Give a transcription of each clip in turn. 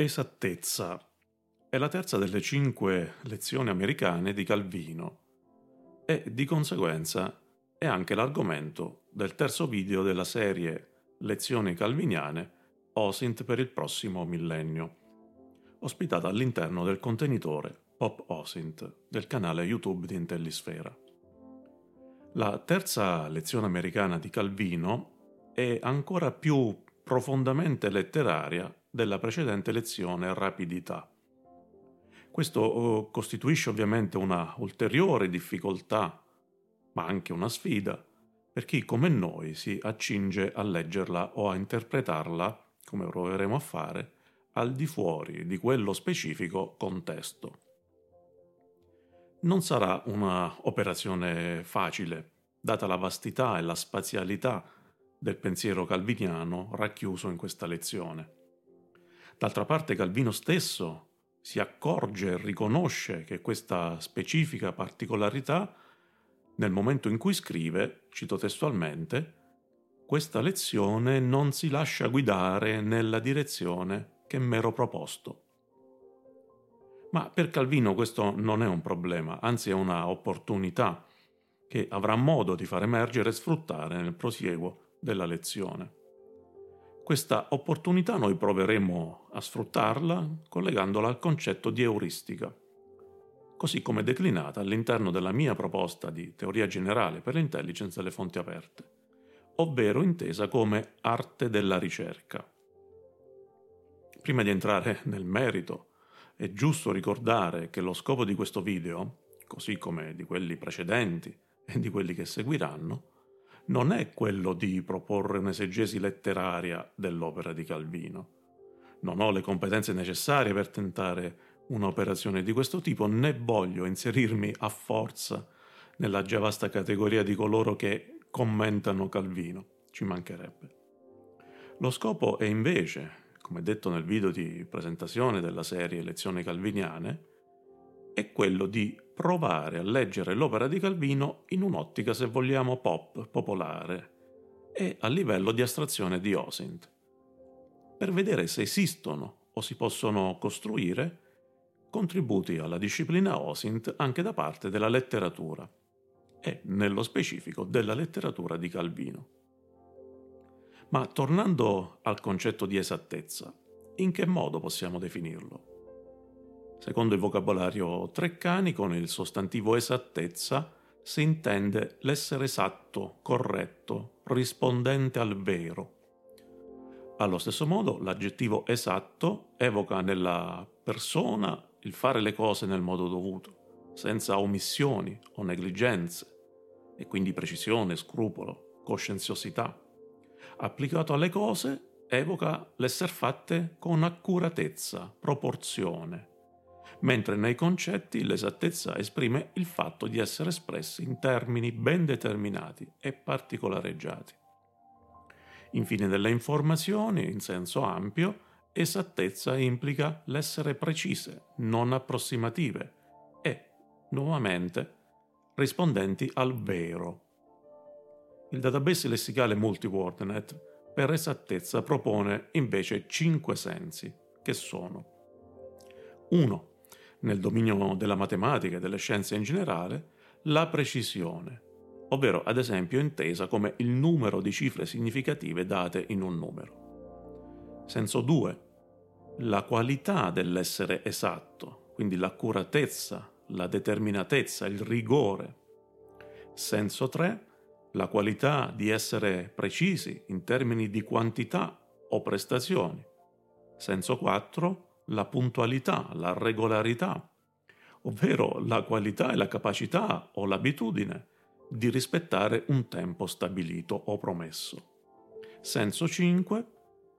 Esattezza è la terza delle cinque lezioni americane di Calvino e di conseguenza è anche l'argomento del terzo video della serie Lezioni calviniane OSINT per il prossimo millennio, ospitata all'interno del contenitore Pop OSINT del canale YouTube di Intellisfera. La terza lezione americana di Calvino è ancora più profondamente letteraria della precedente lezione rapidità. Questo oh, costituisce ovviamente una ulteriore difficoltà, ma anche una sfida, per chi come noi si accinge a leggerla o a interpretarla, come proveremo a fare, al di fuori di quello specifico contesto. Non sarà una operazione facile, data la vastità e la spazialità del pensiero calviniano racchiuso in questa lezione. D'altra parte Calvino stesso si accorge e riconosce che questa specifica particolarità, nel momento in cui scrive, cito testualmente, questa lezione non si lascia guidare nella direzione che m'ero proposto. Ma per Calvino questo non è un problema, anzi è una opportunità che avrà modo di far emergere e sfruttare nel prosieguo della lezione. Questa opportunità noi proveremo a sfruttarla collegandola al concetto di euristica, così come declinata all'interno della mia proposta di teoria generale per l'intelligence delle fonti aperte, ovvero intesa come arte della ricerca. Prima di entrare nel merito, è giusto ricordare che lo scopo di questo video, così come di quelli precedenti e di quelli che seguiranno, non è quello di proporre un'esegesi letteraria dell'opera di Calvino. Non ho le competenze necessarie per tentare un'operazione di questo tipo, né voglio inserirmi a forza nella già vasta categoria di coloro che commentano Calvino, ci mancherebbe. Lo scopo è invece, come detto nel video di presentazione della serie Lezioni Calviniane, è quello di provare a leggere l'opera di Calvino in un'ottica, se vogliamo, pop, popolare e a livello di astrazione di Osint, per vedere se esistono o si possono costruire contributi alla disciplina Osint anche da parte della letteratura e, nello specifico, della letteratura di Calvino. Ma tornando al concetto di esattezza, in che modo possiamo definirlo? Secondo il vocabolario Treccani, con il sostantivo esattezza si intende l'essere esatto, corretto, rispondente al vero. Allo stesso modo, l'aggettivo esatto evoca nella persona il fare le cose nel modo dovuto, senza omissioni o negligenze, e quindi precisione, scrupolo, coscienziosità. Applicato alle cose, evoca l'essere fatte con accuratezza, proporzione, mentre nei concetti l'esattezza esprime il fatto di essere espressi in termini ben determinati e particolareggiati. Infine, nelle informazioni, in senso ampio, esattezza implica l'essere precise, non approssimative e, nuovamente, rispondenti al vero. Il database lessicale MultiWordNet per esattezza propone invece cinque sensi, che sono 1 nel dominio della matematica e delle scienze in generale, la precisione, ovvero ad esempio intesa come il numero di cifre significative date in un numero. Senso 2. La qualità dell'essere esatto, quindi l'accuratezza, la determinatezza, il rigore. Senso 3. La qualità di essere precisi in termini di quantità o prestazioni. Senso 4 la puntualità, la regolarità, ovvero la qualità e la capacità o l'abitudine di rispettare un tempo stabilito o promesso. Senso 5.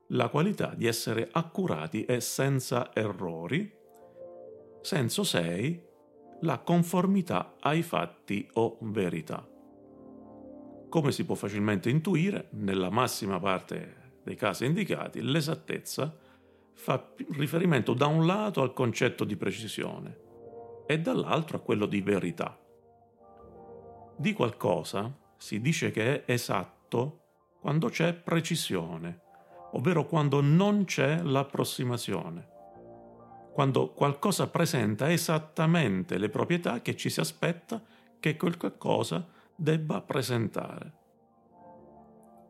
La qualità di essere accurati e senza errori. Senso 6. La conformità ai fatti o verità. Come si può facilmente intuire, nella massima parte dei casi indicati, l'esattezza fa riferimento da un lato al concetto di precisione e dall'altro a quello di verità. Di qualcosa si dice che è esatto quando c'è precisione, ovvero quando non c'è l'approssimazione, quando qualcosa presenta esattamente le proprietà che ci si aspetta che quel qualcosa debba presentare.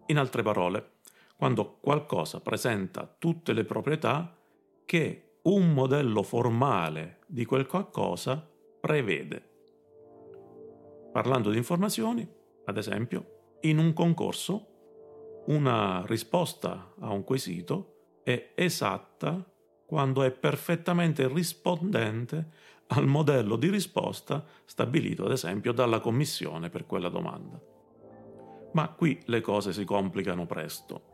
In altre parole, quando qualcosa presenta tutte le proprietà che un modello formale di quel qualcosa prevede. Parlando di informazioni, ad esempio, in un concorso, una risposta a un quesito è esatta quando è perfettamente rispondente al modello di risposta stabilito, ad esempio, dalla commissione per quella domanda. Ma qui le cose si complicano presto,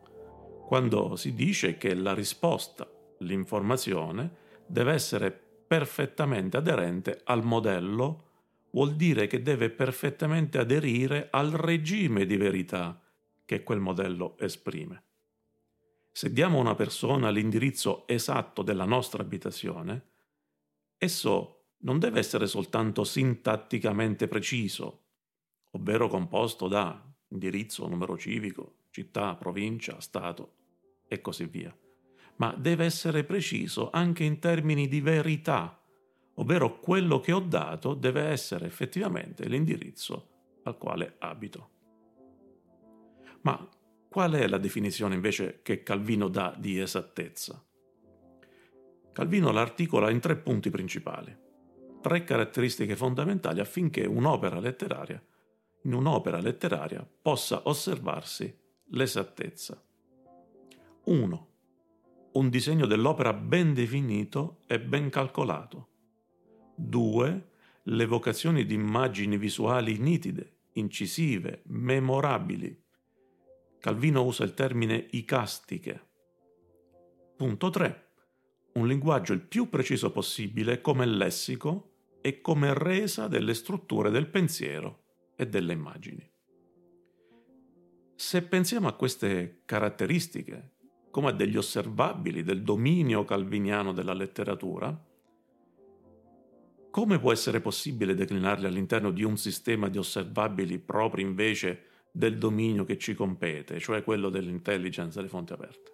quando si dice che la risposta, l'informazione, deve essere perfettamente aderente al modello, vuol dire che deve perfettamente aderire al regime di verità che quel modello esprime. Se diamo a una persona l'indirizzo esatto della nostra abitazione, esso non deve essere soltanto sintatticamente preciso, ovvero composto da indirizzo, numero civico, città, provincia, Stato e così via, ma deve essere preciso anche in termini di verità, ovvero quello che ho dato deve essere effettivamente l'indirizzo al quale abito. Ma Qual è la definizione invece che Calvino dà di esattezza? Calvino l'articola in tre punti principali, tre caratteristiche fondamentali affinché un'opera letteraria, in un'opera letteraria possa osservarsi l'esattezza. 1. Un disegno dell'opera ben definito e ben calcolato. 2. L'evocazione di immagini visuali nitide, incisive, memorabili, Calvino usa il termine icastiche. Punto 3. Un linguaggio il più preciso possibile come lessico e come resa delle strutture del pensiero e delle immagini. Se pensiamo a queste caratteristiche come degli osservabili del dominio calviniano della letteratura, come può essere possibile declinarli all'interno di un sistema di osservabili propri invece del dominio che ci compete, cioè quello dell'intelligence delle fonti aperte.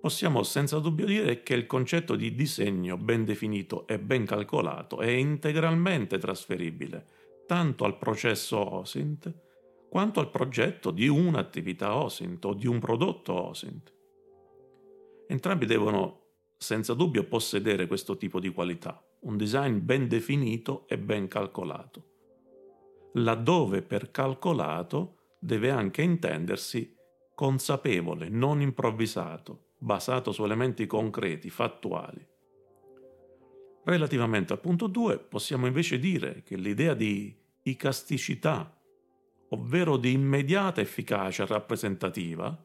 Possiamo senza dubbio dire che il concetto di disegno ben definito e ben calcolato è integralmente trasferibile tanto al processo OSINT quanto al progetto di un'attività OSINT o di un prodotto OSINT. Entrambi devono senza dubbio possedere questo tipo di qualità, un design ben definito e ben calcolato laddove per calcolato deve anche intendersi consapevole, non improvvisato, basato su elementi concreti, fattuali. Relativamente al punto 2 possiamo invece dire che l'idea di icasticità, ovvero di immediata efficacia rappresentativa,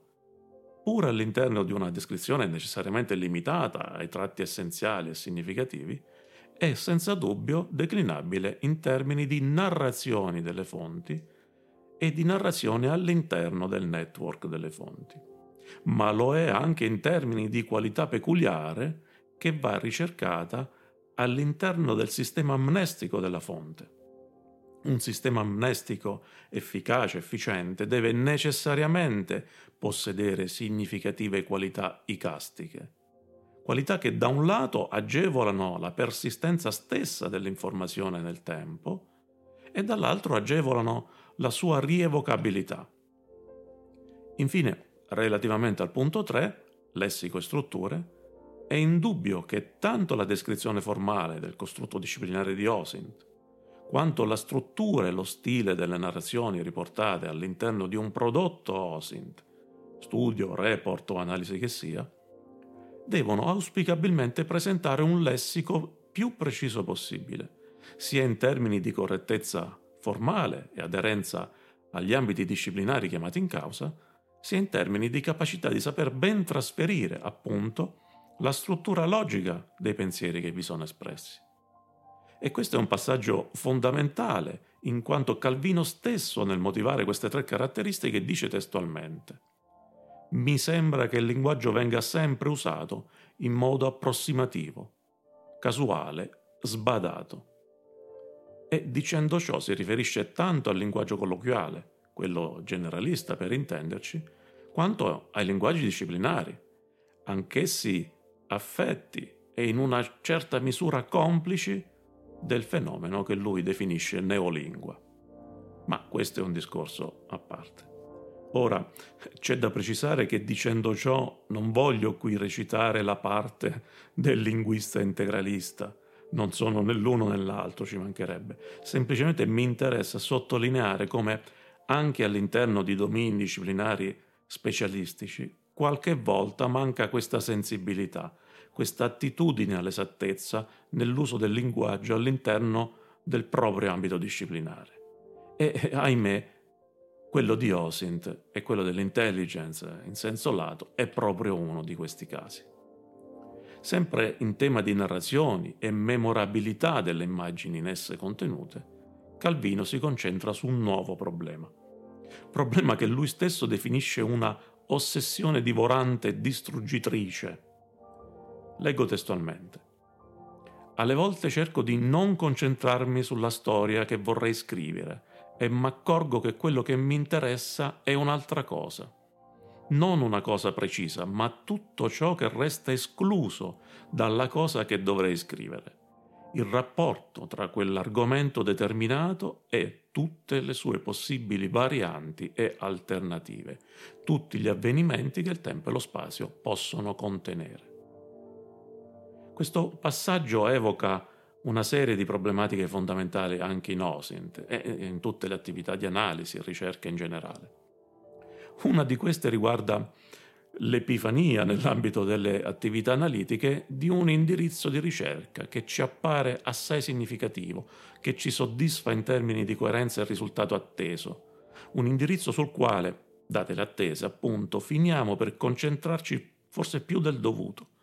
pur all'interno di una descrizione necessariamente limitata ai tratti essenziali e significativi, è senza dubbio declinabile in termini di narrazioni delle fonti e di narrazione all'interno del network delle fonti, ma lo è anche in termini di qualità peculiare che va ricercata all'interno del sistema amnestico della fonte. Un sistema amnestico efficace, efficiente, deve necessariamente possedere significative qualità icastiche qualità che da un lato agevolano la persistenza stessa dell'informazione nel tempo e dall'altro agevolano la sua rievocabilità. Infine, relativamente al punto 3, lessico e strutture, è indubbio che tanto la descrizione formale del costrutto disciplinare di Osint, quanto la struttura e lo stile delle narrazioni riportate all'interno di un prodotto OSINT, studio, report o analisi che sia, devono auspicabilmente presentare un lessico più preciso possibile, sia in termini di correttezza formale e aderenza agli ambiti disciplinari chiamati in causa, sia in termini di capacità di saper ben trasferire, appunto, la struttura logica dei pensieri che vi sono espressi. E questo è un passaggio fondamentale, in quanto Calvino stesso nel motivare queste tre caratteristiche dice testualmente mi sembra che il linguaggio venga sempre usato in modo approssimativo, casuale, sbadato. E dicendo ciò si riferisce tanto al linguaggio colloquiale, quello generalista per intenderci, quanto ai linguaggi disciplinari, anch'essi affetti e in una certa misura complici del fenomeno che lui definisce neolingua. Ma questo è un discorso a parte. Ora, c'è da precisare che dicendo ciò non voglio qui recitare la parte del linguista integralista, non sono né l'uno né l'altro, ci mancherebbe. Semplicemente mi interessa sottolineare come anche all'interno di domini disciplinari specialistici qualche volta manca questa sensibilità, questa attitudine all'esattezza nell'uso del linguaggio all'interno del proprio ambito disciplinare. E ahimè, quello di OSINT e quello dell'intelligence in senso lato è proprio uno di questi casi. Sempre in tema di narrazioni e memorabilità delle immagini in esse contenute, Calvino si concentra su un nuovo problema. Problema che lui stesso definisce una ossessione divorante e distruggitrice. Leggo testualmente. Alle volte cerco di non concentrarmi sulla storia che vorrei scrivere e mi accorgo che quello che mi interessa è un'altra cosa non una cosa precisa, ma tutto ciò che resta escluso dalla cosa che dovrei scrivere. Il rapporto tra quell'argomento determinato e tutte le sue possibili varianti e alternative, tutti gli avvenimenti che il tempo e lo spazio possono contenere. Questo passaggio evoca una serie di problematiche fondamentali anche in OSINT e in tutte le attività di analisi e ricerca in generale. Una di queste riguarda l'epifania nell'ambito delle attività analitiche di un indirizzo di ricerca che ci appare assai significativo, che ci soddisfa in termini di coerenza e risultato atteso. Un indirizzo sul quale, date le attese, appunto, finiamo per concentrarci forse più del dovuto,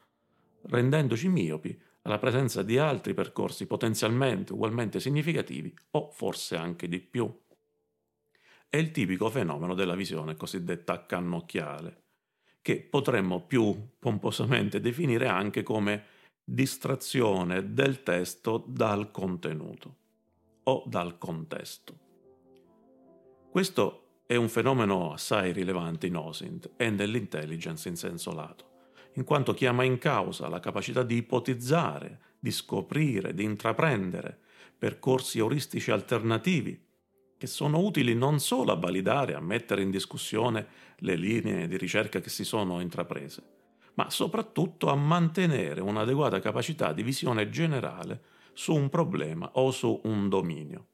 rendendoci miopi alla presenza di altri percorsi potenzialmente ugualmente significativi o forse anche di più è il tipico fenomeno della visione cosiddetta cannocchiale, che potremmo più pomposamente definire anche come distrazione del testo dal contenuto o dal contesto. Questo è un fenomeno assai rilevante in OSINT e nell'intelligence in senso lato, in quanto chiama in causa la capacità di ipotizzare, di scoprire, di intraprendere percorsi euristici alternativi che sono utili non solo a validare, a mettere in discussione le linee di ricerca che si sono intraprese, ma soprattutto a mantenere un'adeguata capacità di visione generale su un problema o su un dominio.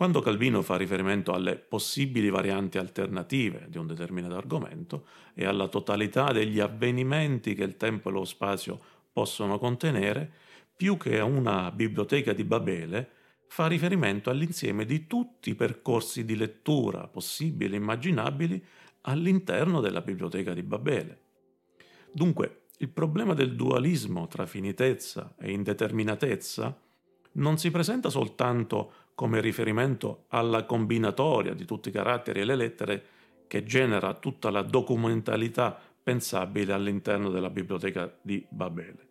Quando Calvino fa riferimento alle possibili varianti alternative di un determinato argomento e alla totalità degli avvenimenti che il tempo e lo spazio possono contenere, più che a una biblioteca di Babele, fa riferimento all'insieme di tutti i percorsi di lettura possibili e immaginabili all'interno della biblioteca di Babele. Dunque, il problema del dualismo tra finitezza e indeterminatezza non si presenta soltanto come riferimento alla combinatoria di tutti i caratteri e le lettere che genera tutta la documentalità pensabile all'interno della biblioteca di Babele,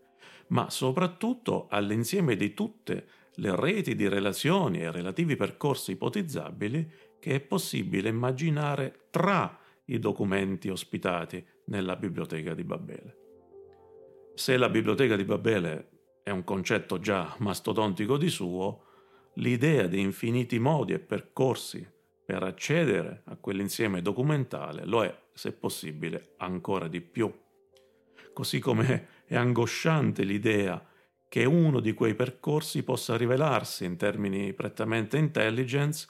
ma soprattutto all'insieme di tutte le reti di relazioni e relativi percorsi ipotizzabili che è possibile immaginare tra i documenti ospitati nella biblioteca di Babele. Se la biblioteca di Babele è un concetto già mastodontico di suo, l'idea di infiniti modi e percorsi per accedere a quell'insieme documentale lo è, se possibile, ancora di più. Così come è angosciante l'idea che uno di quei percorsi possa rivelarsi, in termini prettamente intelligence,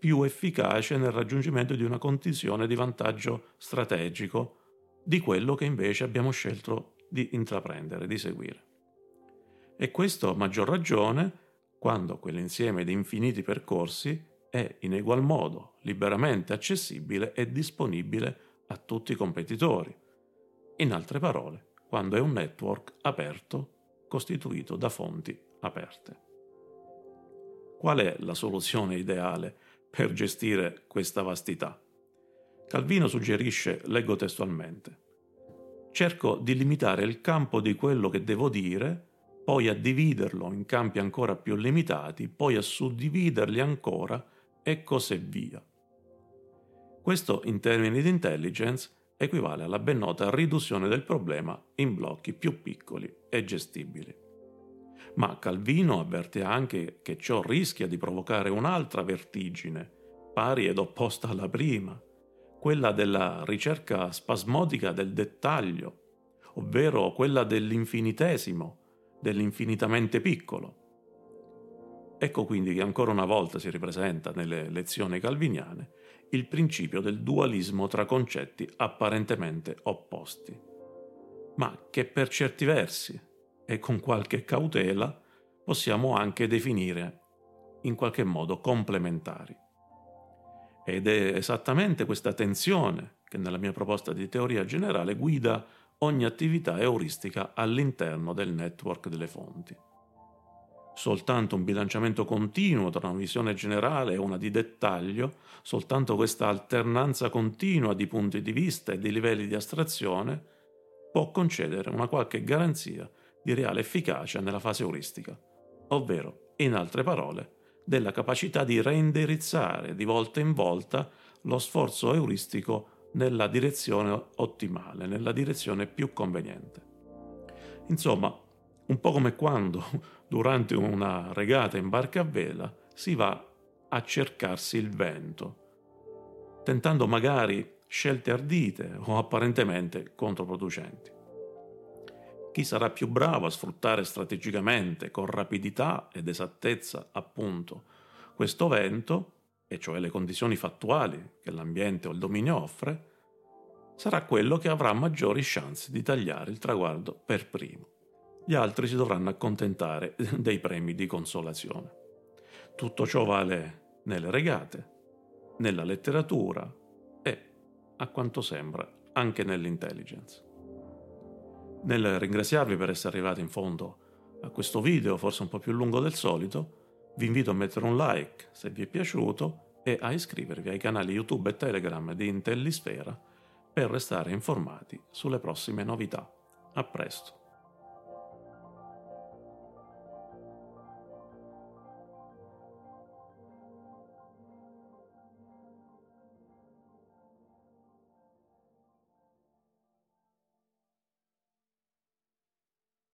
più efficace nel raggiungimento di una condivisione di vantaggio strategico di quello che invece abbiamo scelto di intraprendere, di seguire. E questo a maggior ragione quando quell'insieme di infiniti percorsi è in egual modo liberamente accessibile e disponibile a tutti i competitori. In altre parole, quando è un network aperto costituito da fonti aperte. Qual è la soluzione ideale per gestire questa vastità? Calvino suggerisce, leggo testualmente, cerco di limitare il campo di quello che devo dire, poi a dividerlo in campi ancora più limitati, poi a suddividerli ancora e così via. Questo in termini di intelligence equivale alla ben nota riduzione del problema in blocchi più piccoli e gestibili. Ma Calvino avverte anche che ciò rischia di provocare un'altra vertigine, pari ed opposta alla prima, quella della ricerca spasmodica del dettaglio, ovvero quella dell'infinitesimo, dell'infinitamente piccolo. Ecco quindi che ancora una volta si ripresenta nelle lezioni calviniane il principio del dualismo tra concetti apparentemente opposti, ma che per certi versi e con qualche cautela possiamo anche definire in qualche modo complementari. Ed è esattamente questa tensione che nella mia proposta di teoria generale guida ogni attività euristica all'interno del network delle fonti. Soltanto un bilanciamento continuo tra una visione generale e una di dettaglio, soltanto questa alternanza continua di punti di vista e di livelli di astrazione può concedere una qualche garanzia di reale efficacia nella fase euristica, ovvero, in altre parole, della capacità di reindirizzare di volta in volta lo sforzo euristico nella direzione ottimale, nella direzione più conveniente. Insomma, un po' come quando durante una regata in barca a vela si va a cercarsi il vento, tentando magari scelte ardite o apparentemente controproducenti. Chi sarà più bravo a sfruttare strategicamente, con rapidità ed esattezza, appunto, questo vento, e cioè le condizioni fattuali che l'ambiente o il dominio offre, sarà quello che avrà maggiori chance di tagliare il traguardo per primo. Gli altri si dovranno accontentare dei premi di consolazione. Tutto ciò vale nelle regate, nella letteratura e, a quanto sembra, anche nell'intelligence. Nel ringraziarvi per essere arrivati in fondo a questo video, forse un po' più lungo del solito, vi invito a mettere un like se vi è piaciuto e a iscrivervi ai canali YouTube e Telegram di Intellisfera per restare informati sulle prossime novità. A presto!